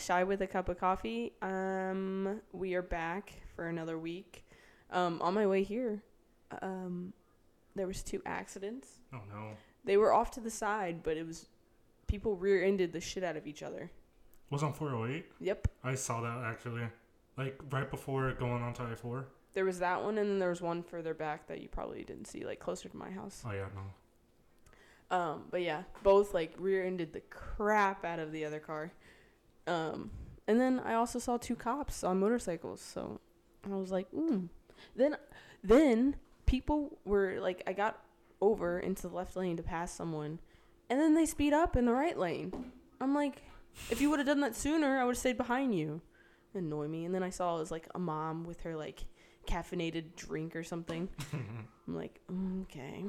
Shy with a cup of coffee. Um, we are back for another week. Um, on my way here, um, there was two accidents. Oh no. They were off to the side, but it was people rear-ended the shit out of each other. Was on 408. Yep, I saw that actually. Like right before going on to I four. there was that one, and then there was one further back that you probably didn't see, like closer to my house. Oh yeah, no. Um, but yeah, both like rear-ended the crap out of the other car. Um, and then I also saw two cops on motorcycles, so I was like, mm. Then, then people were like, I got over into the left lane to pass someone, and then they speed up in the right lane. I'm like, if you would have done that sooner, I would have stayed behind you. Annoy me. And then I saw it was like a mom with her like caffeinated drink or something. I'm like, "Mm, okay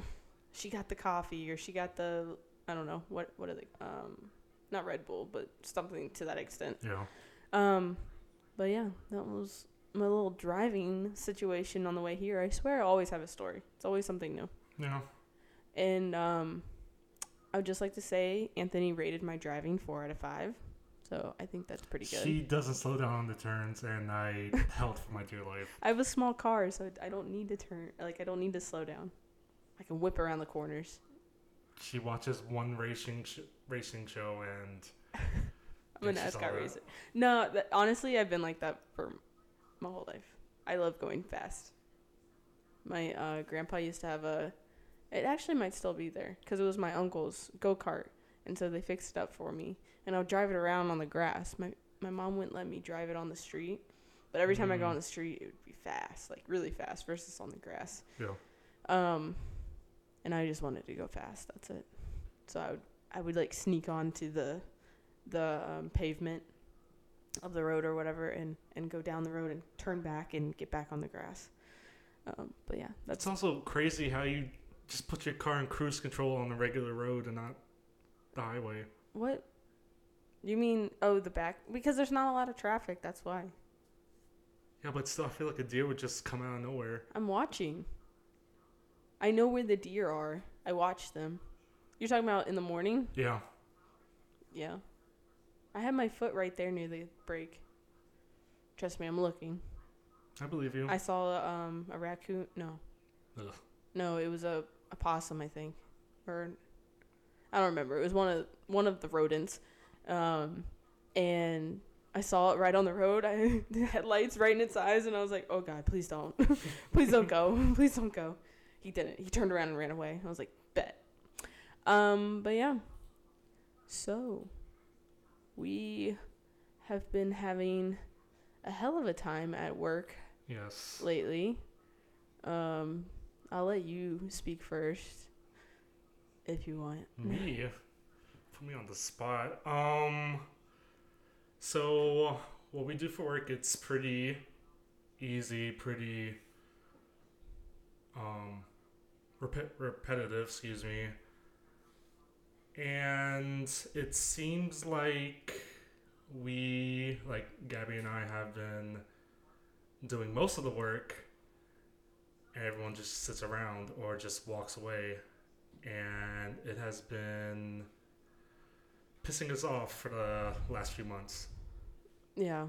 she got the coffee or she got the I don't know what what are they um not Red Bull but something to that extent. Yeah. Um but yeah, that was my little driving situation on the way here. I swear I always have a story. It's always something new. Yeah. And um I would just like to say Anthony rated my driving 4 out of 5. So I think that's pretty good. She doesn't slow down on the turns, and I held for my dear life. I have a small car, so I don't need to turn like I don't need to slow down. I can whip around the corners. She watches one racing sh- racing show, and I'm an Yeah, she's all NASCAR racer. No, that, honestly, I've been like that for my whole life. I love going fast. My uh, grandpa used to have a. It actually might still be there because it was my uncle's go kart, and so they fixed it up for me. And I would drive it around on the grass. My my mom wouldn't let me drive it on the street, but every time I go Mm. on the street, it would be fast, like really fast, versus on the grass. yeah. Um, and I just wanted to go fast. That's it. So I would I would like sneak onto the the um, pavement of the road or whatever, and and go down the road and turn back and get back on the grass. Um, but yeah, that's It's also crazy how you just put your car in cruise control on the regular road and not the highway. what you mean. Oh, the back because there's not a lot of traffic. That's why Yeah, but still, I feel like a deer would just come out of nowhere. I'm watching. I know where the deer are. I watch them. You're talking about in the morning? Yeah. Yeah. I had my foot right there near the brake. Trust me, I'm looking. I believe you. I saw um, a raccoon. No, Ugh. no, it was a, a possum, I think, or I don't remember. It was one of one of the rodents, um, and I saw it right on the road. I the headlights right in its eyes, and I was like, "Oh God, please don't, please don't go, please don't go." He didn't. He turned around and ran away. I was like, "Bet." Um, but yeah. So, we have been having a hell of a time at work Yes. lately. Um, I'll let you speak first if you want. Me? Put me on the spot. Um. So, what we do for work, it's pretty easy, pretty um, rep- repetitive. Excuse me. And it seems like we, like Gabby and I, have been doing most of the work, and everyone just sits around or just walks away and it has been pissing us off for the last few months. Yeah.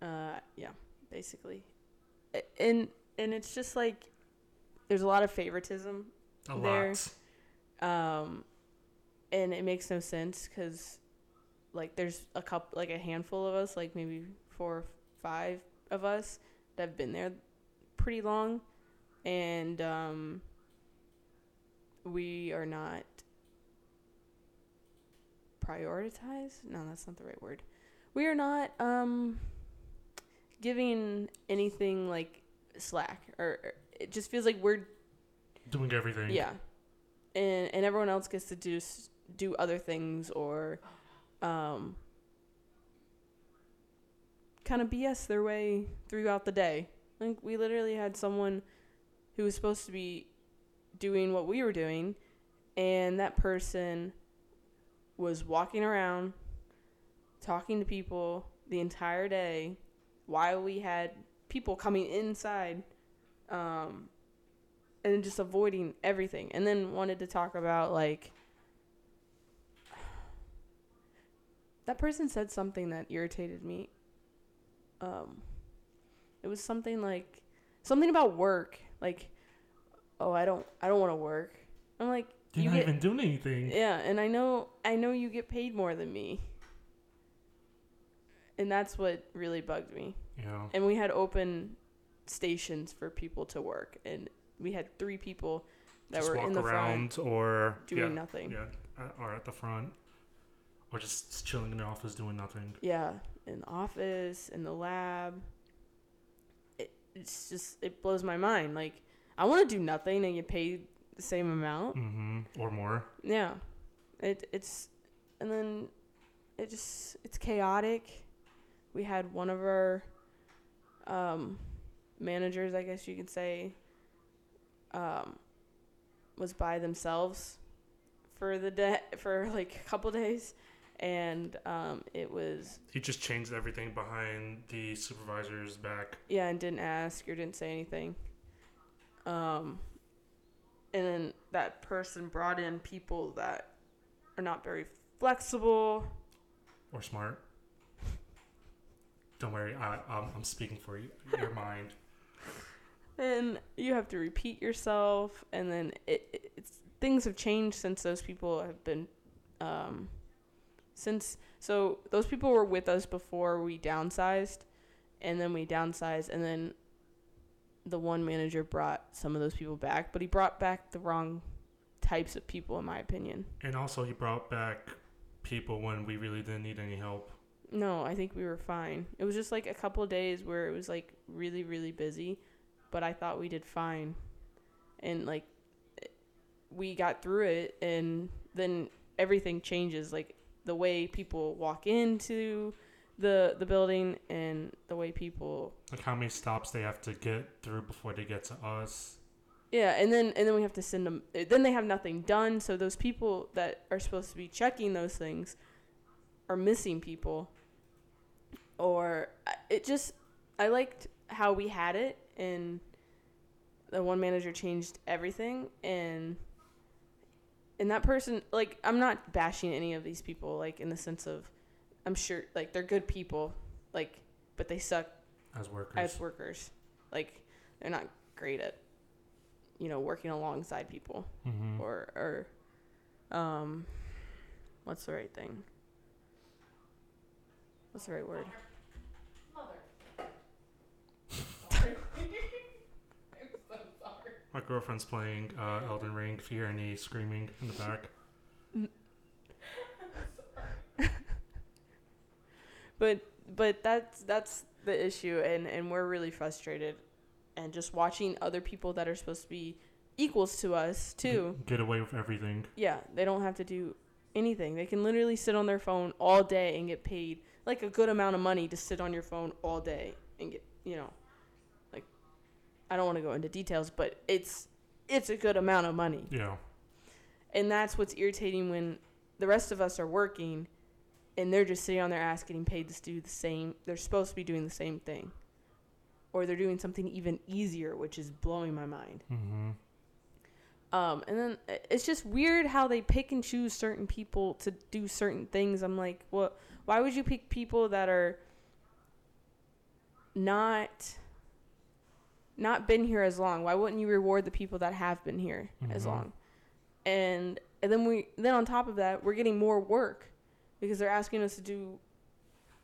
Uh, yeah, basically. And and it's just like there's a lot of favoritism A There- lot. um and it makes no sense cuz like there's a couple like a handful of us like maybe four or five of us that have been there pretty long. And um we are not prioritized. No that's not the right word. We are not um giving anything like slack or it just feels like we're Doing everything. yeah, and and everyone else gets to do do other things or, um, kind of BS their way throughout the day. Like we literally had someone who was supposed to be doing what we were doing, and that person was walking around talking to people the entire day while we had people coming inside um, and just avoiding everything. And then wanted to talk about like that person said something that irritated me. Um, it was something like something about work, like, oh, I don't, I don't want to work. I'm like, You're you not get, even doing anything. yeah, and I know, I know you get paid more than me, and that's what really bugged me. Yeah. And we had open stations for people to work, and we had three people that just were walk in the front around or doing yeah, nothing. Yeah, or at the front, or just chilling in the office doing nothing. Yeah, in the office, in the lab. It, it's just it blows my mind. Like I want to do nothing and get paid the same amount. hmm Or more. Yeah, it it's and then it just it's chaotic. We had one of our um, managers, I guess you could say, um, was by themselves for the day for like a couple days, and um, it was He just changed everything behind the supervisor's back. yeah, and didn't ask or didn't say anything. Um, and then that person brought in people that are not very flexible. Or smart. Don't worry, I, I'm, I'm speaking for you, your mind. And you have to repeat yourself and then it, it- it's things have changed since those people have been um since so those people were with us before we downsized and then we downsized and then the one manager brought some of those people back but he brought back the wrong types of people in my opinion And also, he brought back people when we really didn't need any help. No, I think we were fine. It was just like a couple of days where it was like really, really busy, but I thought we did fine. And like we got through it, and then everything changes. Like the way people walk into the the building and the way people Like how many stops they have to get through before they get to us. yeah and then and then we have to send them then they have nothing done so those people that are supposed to be checking those things are missing people or it just i liked how we had it and the one manager changed everything and and that person like i'm not bashing any of these people like in the sense of i'm sure like they're good people like but they suck As workers. as workers. Like they're not great at you know working alongside people hmm or or um what's the right thing? What's the right word? My girlfriend's playing uh, Elden Ring. If you hear any screaming in the back, But but that's that's the issue and and we're really frustrated and just watching other people that are supposed to be equals to us too. Get away with everything. Yeah, they don't have to do anything. They can literally sit on their phone all day and get paid like a good amount of money to sit on your phone all day and get, you know, I don't want to go into details, but it's it's a good amount of money. Yeah. And that's what's irritating when the rest of us are working and they're just sitting on their ass getting paid to do the same. They're supposed to be doing the same thing. Or they're doing something even easier, which is blowing my mind. hmm Um, and then it's just weird how they pick and choose certain people to do certain things. I'm like, well, why would you pick people that are not not been here as long? Why wouldn't you reward the people that have been here as Mhm. long? And and then we then on top of that, we're getting more work because they're asking us to do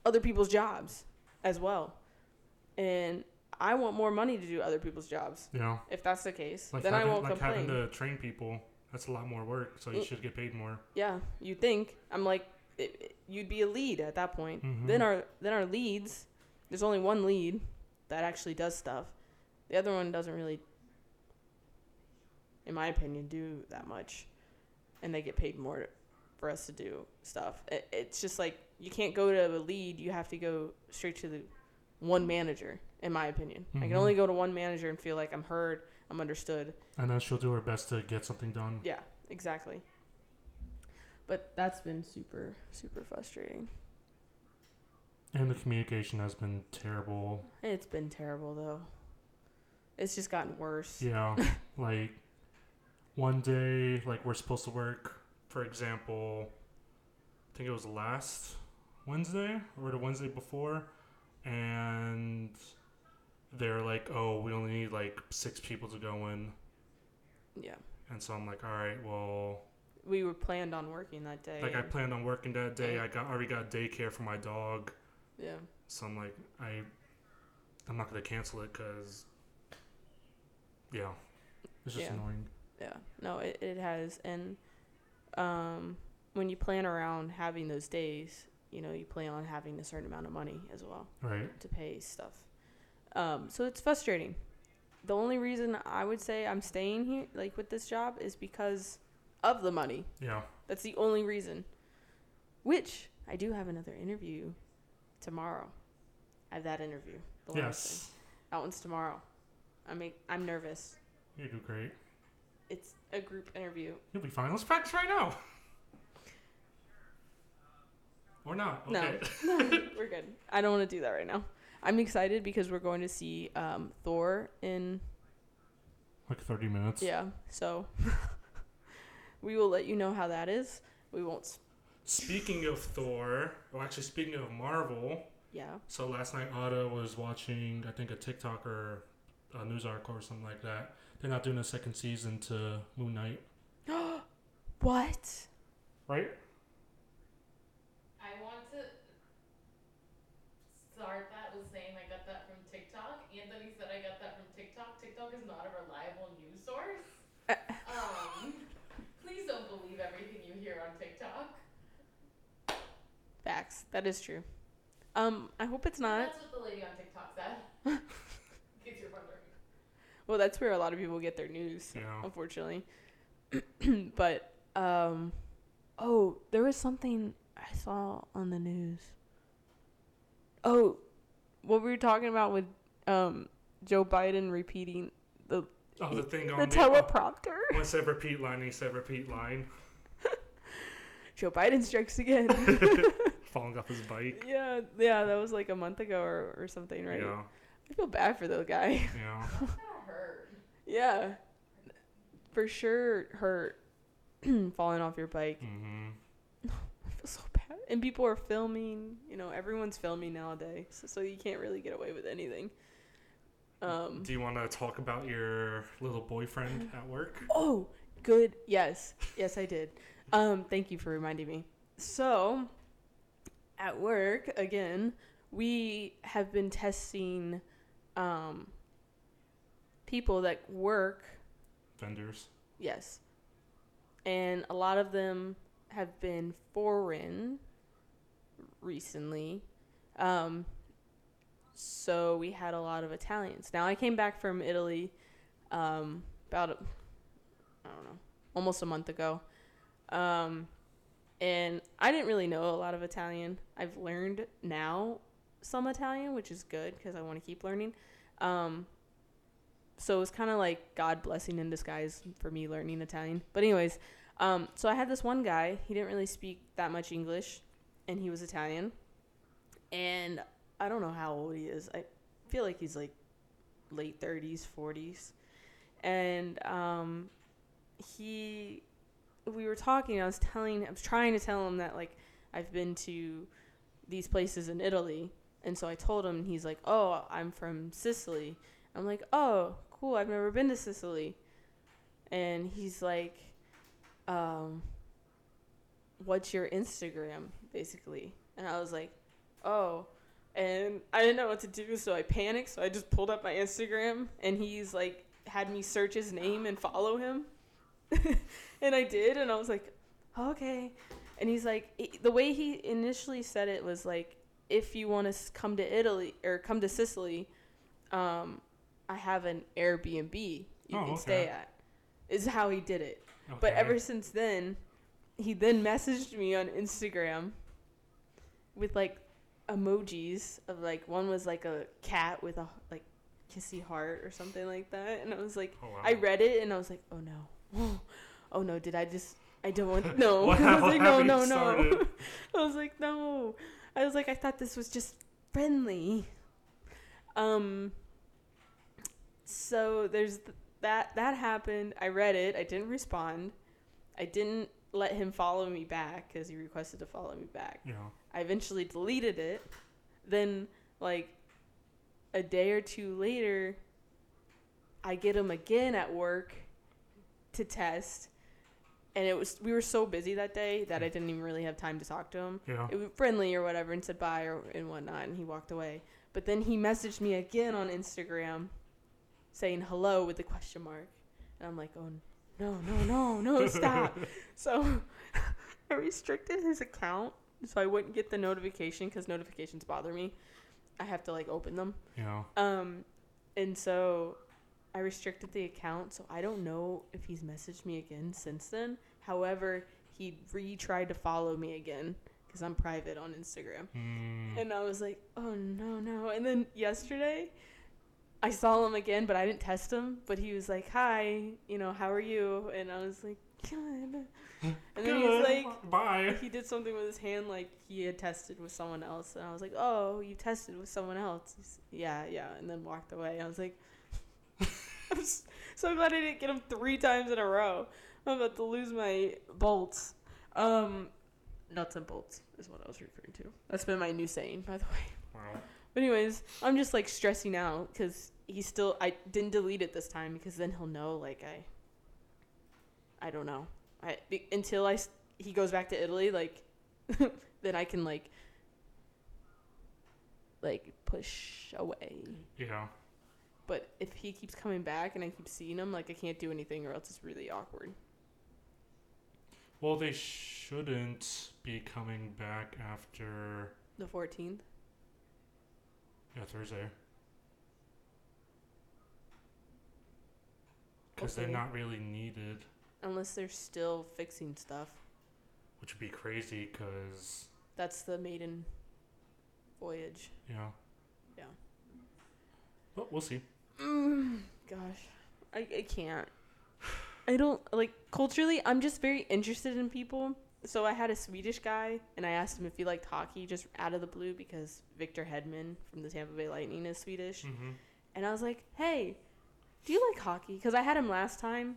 other people's jobs as well. And I want more money to do other people's jobs. Yeah. If that's the case, Like then having, I won't like complain. Like having to train people. That's a lot more work, so you Mm. should get paid more. Yeah, you think. I'm like, it, it- you'd be a lead at that point. Mhm. Then our then our leads, there's only one lead that actually does stuff. The other one doesn't really, in my opinion, do that much, and they get paid more for us to do stuff. It, it's just like you can't go to a lead. You have to go straight to the one manager. In my opinion, I can Mhm. only go to one manager and feel like I'm heard, I'm understood, And then she'll do her best to get something done. yeah, exactly. But that's been super, super frustrating. And the communication has been terrible. It's been terrible though. It's just gotten worse. Yeah, like one day, like we're supposed to work. For example, I think it was last Wednesday or the Wednesday before, and they're like, "Oh, we only need like six people to go in," Yeah. and so I'm like, "All right, well." We were planned on working that day. Like I planned on working that day. I got already got daycare for my dog, yeah. so I'm like, I, I'm not gonna cancel it because, yeah, it's just Yeah. annoying. Yeah. No, it, it has. And um, when you plan around having those days, you know, you plan on having a certain amount of money as well Right. to pay stuff. Um, so it's frustrating. The only reason I would say I'm staying here, like with this job, is because of the money. Yeah. That's the only reason. Which I do have another interview tomorrow. I have that interview. The Yes. thing. That one's tomorrow. I make I'm nervous. You do great. It's a group interview. You'll be fine. Let's practice right now. Or not. No. Okay. We're good. I don't want to do that right now. I'm excited because we're going to see um, Thor in Like 30 minutes. yeah. So we will let you know how that is. We won't. Speaking of Thor, well, actually, speaking of Marvel, Yeah. so last night Ada was watching, I think, a TikTok or a news article or something like that. They're not doing a second season to Moon Knight, What? right? I want to start that with saying I got that from TikTok. Anthony said I got that from TikTok. TikTok is not a reliable news source. um, please don't believe everything you hear on TikTok. Facts. That is true. Um, I hope it's not. That's what the lady on TikTok said. In case you're wondering. Well, that's where a lot of people get their news, Yeah. unfortunately. but um, oh, there was something I saw on the news. Oh, what we were talking about with um Joe Biden repeating the Oh, the thing on the the, teleprompter. oh, one said repeat line, he said repeat line, Joe Biden strikes again. falling off his bike. yeah, yeah, that was like a month ago or, or something, right? Yeah. I feel bad for the guy. Yeah. Yeah, for sure hurt falling off your bike. hmm I feel so bad. And people are filming. You know, everyone's filming nowadays, so, so you can't really get away with anything. Um. Do you want to talk about your little boyfriend at work? Oh, good. Yes, yes, I did. Um. Thank you for reminding me. So, at work again, we have been testing, um, people that work Vendors. Yes. And a lot of them have been foreign recently. Um, so we had a lot of Italians. Now I came back from Italy um, about, a, I don't know, almost a month ago. Um, and I didn't really know a lot of Italian. I've learned now some Italian, which is good because I want to keep learning. Um, so it was kind of like God blessing in disguise for me learning Italian. But anyways, um, so I had this one guy. He didn't really speak that much English, and he was Italian. And I don't know how old he is. I feel like he's like late thirties, forties. And um, he, we were talking. I was telling, I was trying to tell him that like I've been to these places in Italy, and so I told him. He's like, "Oh, I'm from Sicily." I'm like, "Oh, cool. I've never been to Sicily." And he's like, um, "What's your Instagram?" basically. And I was like, "Oh." And I didn't know what to do, so I panicked. So I just pulled up my Instagram, and he's like, had me search his name and follow him. and I did, and I was like, okay. And he's like, the way he initially said it was like, if you want to come to Italy or come to Sicily, um, I have an Airbnb you Oh, can stay at. Is how he did it. But ever since then, he then messaged me on Instagram with like emojis of like one was like a cat with a like kissy heart or something like that, and I was like, Oh, wow. I read it and I was like, oh no, oh no, did I just? I don't want no. I was like, no, no, no. I was like, no. I was like, I thought this was just friendly. Um. So there's th- that that happened. I read it. I didn't respond. I didn't let him follow me back because he requested to follow me back. Know. I eventually deleted it. Then, like, a day or two later, I get him again at work to test. And it was we were so busy that day that I didn't even really have time to talk to him. Know. It was friendly or whatever, and said bye or and whatnot, and he walked away. But then he messaged me again on Instagram, saying hello with the question mark, and I'm like, oh no no no no stop. so I restricted his account so I wouldn't get the notification because notifications bother me. I have to like open them. Know. Um, and so I restricted the account, so I don't know if he's messaged me again since then. However, he re-tried to follow me again because I'm private on Instagram, Mm, and I was like, oh no no. And then yesterday, I saw him again, but I didn't test him. But he was like, hi, you know, how are you? And I was like, good. And then he was like, bye. he did something with his hand like he had tested with someone else and i was like oh you tested with someone else He's, yeah yeah and then walked away i was like i'm so glad i didn't get him three times in a row i'm about to lose my bolts um nuts and bolts is what i was referring to that's been my new saying by the way Wow. but anyways i'm just like stressing out because he still i didn't delete it this time because then he'll know like i i don't know i be- until I he goes back to italy like then i can like like push away You know. but if he keeps coming back and i keep seeing him like i can't do anything or else it's really awkward Well, they shouldn't be coming back after the 14th yeah Thursday. Because they're not really needed, unless they're still fixing stuff which would be crazy. Because that's the maiden voyage yeah. Yeah. But we'll see. Mm, gosh, I, I can't. I don't like culturally. I'm just very interested in people. So I had a Swedish guy, and I asked him if he liked hockey, just out of the blue, because Victor Hedman from the Tampa Bay Lightning is Swedish. Mm-hmm. And I was like, "Hey, do you like hockey?" Because I had him last time,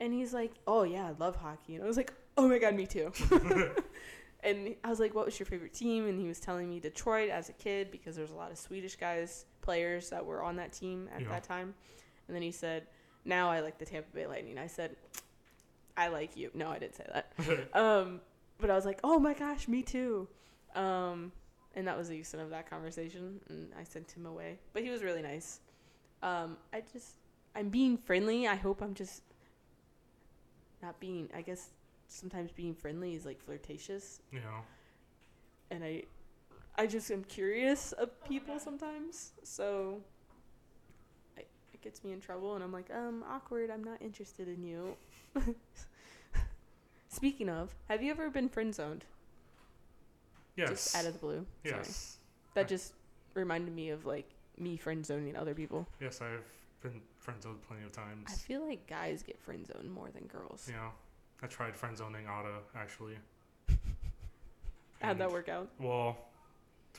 and he's like, "Oh yeah, I love hockey." And I was like, "Oh my god, me too." and I was like, "What was your favorite team?" And he was telling me Detroit as a kid because there's a lot of Swedish guys, players that were on that team at Yeah. that time. And then he said, "Now I like the Tampa Bay Lightning." I said, "I like you." No, I didn't say that. um, but I was like, "Oh my gosh, me too." Um, and that was the extent of that conversation, and I sent him away. But he was really nice. Um, I just, I'm being friendly. I hope I'm just not being. I guess sometimes being friendly is like flirtatious, know. and I, I just am curious of people sometimes. So. I, it gets me in trouble, and I'm like, um, awkward. I'm not interested in you. Speaking of, have you ever been friend zoned? Yes. Just out of the blue. Sorry. yes. That just reminded me of like me friend zoning other people. Yes, I've been friend zoned plenty of times. I feel like guys get friend zoned more than girls. Yeah, I tried friend zoning Otto actually. How'd that work out? Well,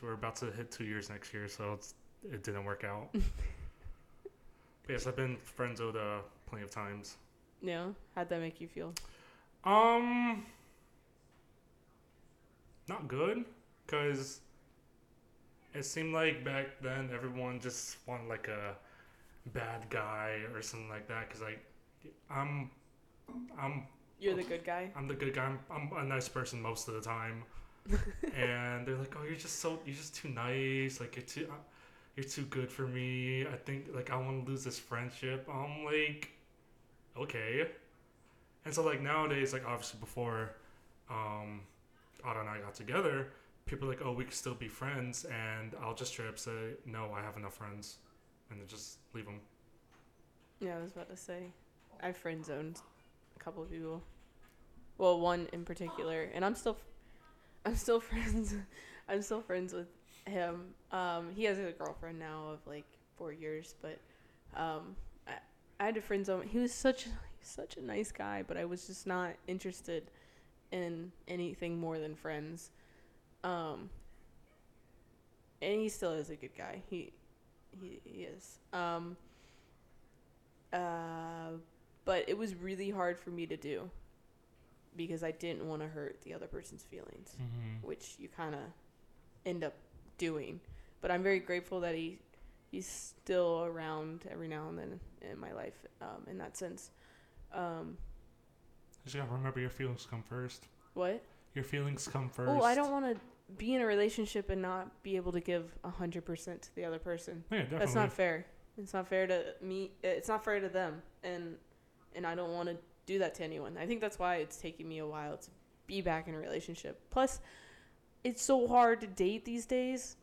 we're about to hit two years next year, so it's it didn't work out. but yes, I've been friend zoned uh, plenty of times. Yeah. How'd that make you feel? Um, not good, cause it seemed like back then everyone just wanted like a bad guy or something like that. Cause like I'm, I'm You're the good guy. I'm the good guy. I'm, I'm a nice person most of the time. and they're like, "Oh, you're just so you're just too nice. Like you're too uh, you're too good for me. I think like I want to lose this friendship." I'm like, "Okay." And so like nowadays, like obviously before um Otto and I got together, people are like, "Oh, we could still be friends." And I'll just straight up say, "No, I have enough friends." And then just leave them. Yeah, I was about to say. I friend zoned a couple of people. Well, one in particular, and I'm still, I'm still friends. I'm still friends with him. Um, he has a girlfriend now of like four years, but um, I, I had a friend zone. He was such, such a nice guy, but I was just not interested in anything more than friends. Um, and he still is a good guy. He, he, he is. Um, uh, but it was really hard for me to do because I didn't want to hurt the other person's feelings, Mm-hmm. which you kind of end up doing. But I'm very grateful that he he's still around every now and then in my life um, in that sense. Um, Just gotta remember your feelings come first. what? Your feelings come first. Oh, I don't want to be in a relationship and not be able to give a hundred percent to the other person. Yeah, definitely. That's not fair. It's not fair to me. It's not fair to them, and and I don't want to do that to anyone. I think that's why it's taking me a while to be back in a relationship. Plus, it's so hard to date these days.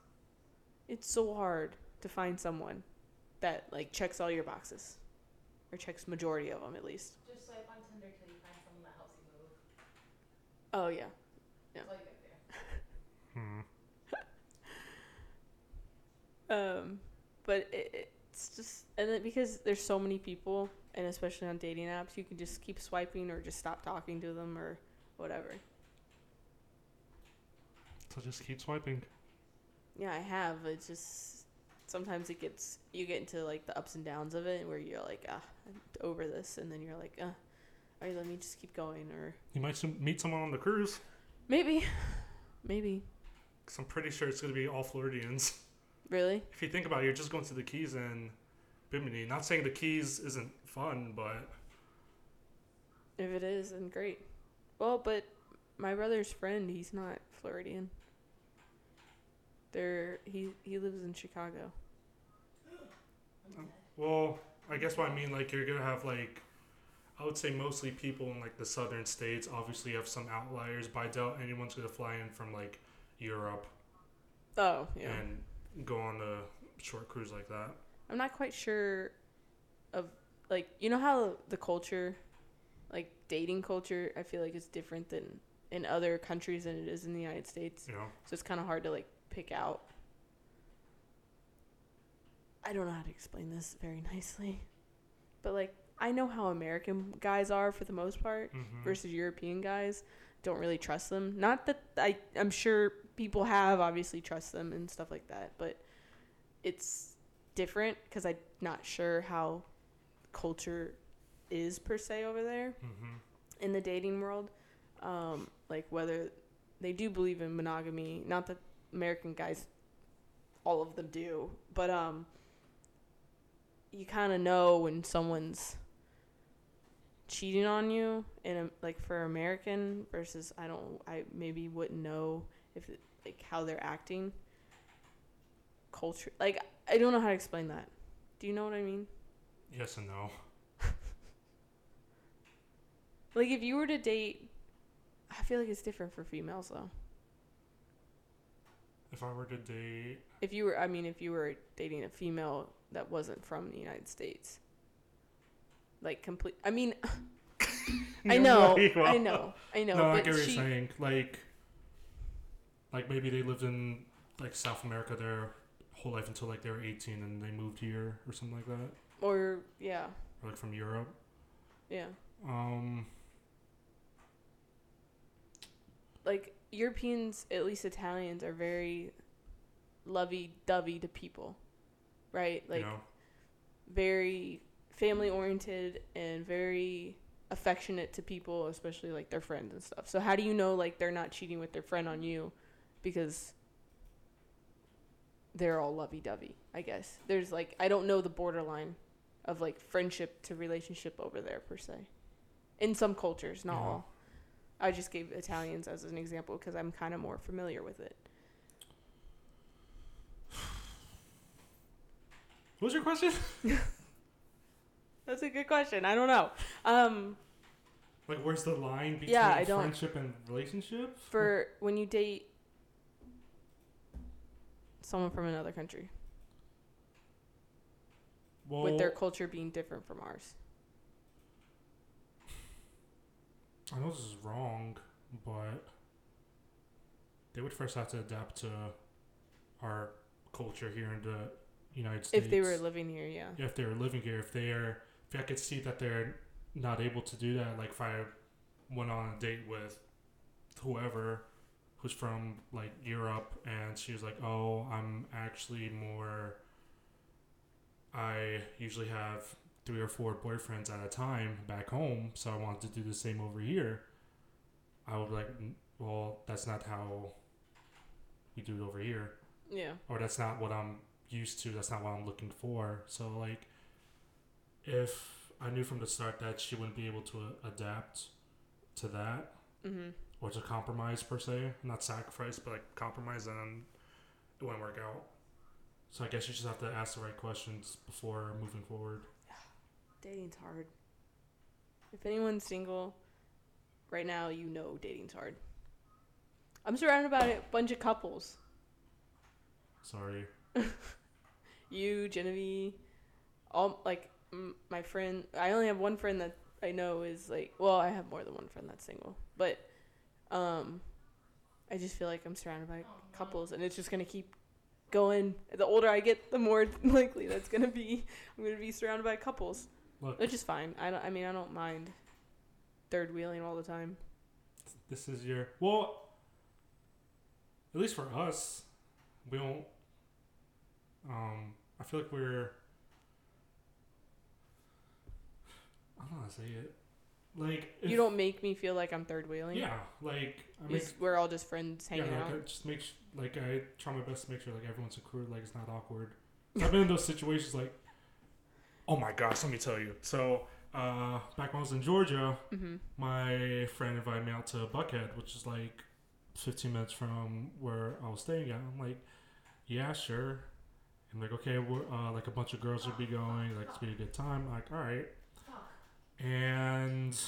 It's so hard to find someone that like checks all your boxes, or checks majority of them at least. Just swipe on Tinder till you find someone that helps you move. Oh yeah. That's all you gotta do. Hmm. Um, but it, it's just and then because there's so many people, and especially on dating apps, you can just keep swiping or just stop talking to them or whatever. So just keep swiping. Yeah, I have. It's just sometimes it gets you get into like the ups and downs of it, where you're like, ah, I'm over this, and then you're like, ah, all right, let me just keep going, or You might some, meet someone on the cruise. maybe, maybe, Cause I'm pretty sure it's gonna be all Floridians. Really. If you think about it, you're just going to the Keys and Bimini. Not saying the Keys isn't fun, but If it is, then great. Well, but my brother's friend, he's not Floridian. They're he he lives in Chicago. Well, I guess what I mean, like you're gonna have like, I would say mostly people in like the southern states. Obviously, you have some outliers, but I doubt anyone's gonna fly in from like Europe Oh yeah. and go on a short cruise like that. I'm not quite sure of like you know how the culture, like dating culture, I feel like is different than in other countries than it is in the United States. Know, So it's kind of hard to like pick out. I don't know how to explain this very nicely, but like I know how American guys are for the most part mm-hmm. versus European guys. Don't really trust them. Not that I I'm sure people have obviously trust them and stuff like that, but it's different because I'm not sure how culture is per se over there Mm-hmm. in the dating world. Um, like whether they do believe in monogamy. Not that American guys, all of them do, but um, you kind of know when someone's cheating on you, and like for American versus I don't, I maybe wouldn't know if it, like how they're acting. Culture, like I don't know how to explain that. Do you know what I mean? Yes and no. Like if you were to date, I feel like it's different for females though. If I were to date, If you were, I mean, if you were dating a female that wasn't from the United States, like complete. I mean, I know. I know, I know, no, I get what she, you're saying. Like, like maybe they lived in like South America their whole life until like they were 18 and they moved here or something like that, or yeah, or like from Europe. yeah, Um, like Europeans, at least Italians, are very lovey-dovey to people, right? Like you know, very family oriented and very affectionate to people, especially like their friends and stuff. So how do you know like they're not cheating with their friend on you because they're all lovey dovey, I guess. There's like I don't know the borderline of like friendship to relationship over there per se. In some cultures, not Yeah. all. I just gave Italians as an example because I'm kind of more familiar with it. what was your question? That's a good question. I don't know. Um, Like, where's the line between Yeah, friendship and relationship? for when you date someone from another country well, with their culture being different from ours. I know this is wrong, but they would first have to adapt to our culture here in the United States. If they were living here, yeah. Yeah, if they were living here, if they are, if I could see that they're not able to do that, like if I went on a date with whoever who's from like Europe and she was like, oh, I'm actually more, I usually have three or four boyfriends at a time back home, so I wanted to do the same over here. I would be like, well, that's not how we do it over here, Yeah. or that's not what I'm used to. That's not what I'm looking for. So like, if I knew from the start that she wouldn't be able to adapt to that Mm-hmm. Or to compromise per se, not sacrifice, but like compromise, then it wouldn't work out. So I guess you just have to ask the right questions before moving forward. Dating's hard. If anyone's single right now, you know dating's hard. I'm surrounded by a bunch of couples. Sorry. You, Genevieve, all like m- my friend. I only have one friend that I know is like. Well, I have more than one friend that's single, but um, I just feel like I'm surrounded by couples, and it's just gonna keep going. The older I get, the more likely that's gonna be. I'm gonna be surrounded by couples, Look, which is fine. I don't. I mean, I don't mind third wheeling all the time. this is your well. At least for us, we don't. Um, I feel like we're. I don't know how to say it. Like if- you don't make me feel like I'm third wheeling. Yeah, like I make we're all just friends yeah, hanging like out. I just make sh- like I try my best to make sure like everyone's included, like it's not awkward. I've been in those situations like, oh my gosh, let me tell you. So uh, back when I was in Georgia, mm-hmm. my friend invited me out to Buckhead, which is like 15 minutes from where I was staying at. I'm like, yeah, sure. I'm like, okay, we're, uh, like a bunch of girls would be going, like it's gonna be a good time. I'm like, all right. And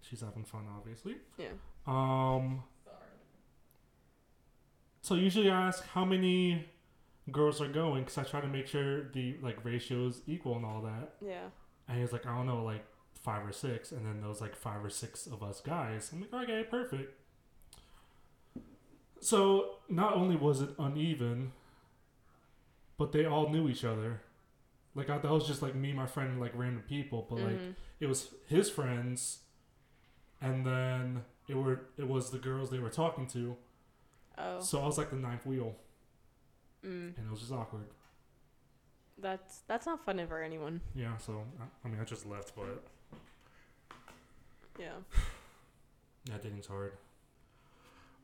she's having fun, obviously. Yeah. Um, Sorry. so usually I ask how many girls are going because I try to make sure the like ratio is equal and all that. Yeah. And he's like, I don't know, like five or six. And then there was like five or six of us guys. I'm like, okay, perfect. So not only was it uneven, but they all knew each other. Like I, that was just like me, my friend, and, like random people. But like Mhm. it was his friends, and then it were it was the girls they were talking to. Oh. So I was like the ninth wheel, Mm. and it was just awkward. That's that's not fun for anyone. Yeah. So I, I mean, I just left, but Yeah. Yeah, dating's hard.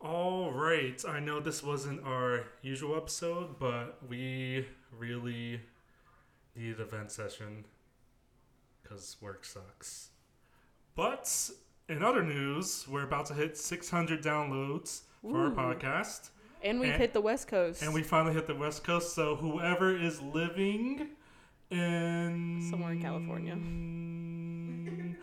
All right. I know this wasn't our usual episode, but we really needed a vent session because work sucks. But in other news, we're about to hit 600 downloads for Ooh. our podcast. And we've And- hit the West Coast. And we finally hit the West Coast. So whoever is living in Somewhere in California.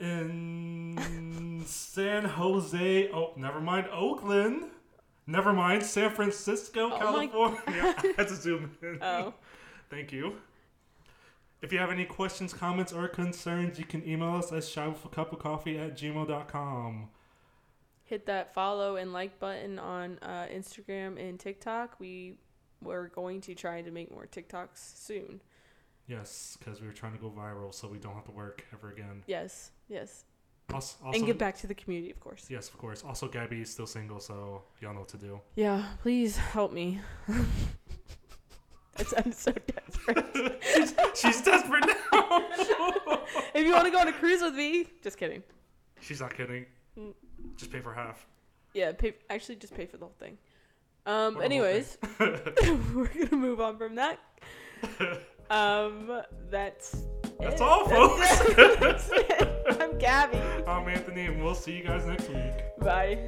In San Jose. Oh, never mind. Oakland. Never mind. San Francisco, Oh California. I had to zoom in. Oh. Thank you. If you have any questions, comments, or concerns, you can email us at shopwithacupofcoffee at gmail.com. Hit that follow and like button on uh, Instagram and TikTok. We we're going to try to make more TikToks soon. Yes, because we were trying to go viral so we don't have to work ever again. Yes. Yes. Also, also and give back to the community, of course. Yes, of course. Also, Gabby is still single, so y'all know what to do. Yeah. Please help me. It sounds so desperate. She's desperate now. if you want to go on a cruise with me, just kidding. She's not kidding. Mm. Just pay for half. Yeah, pay, actually, just pay for the whole thing. Um. The whole Anyways, we're gonna move on from that. Um. That's. That's it. all, That's folks. it. That's it. I'm Gabby. I'm Anthony, and we'll see you guys next week. Bye.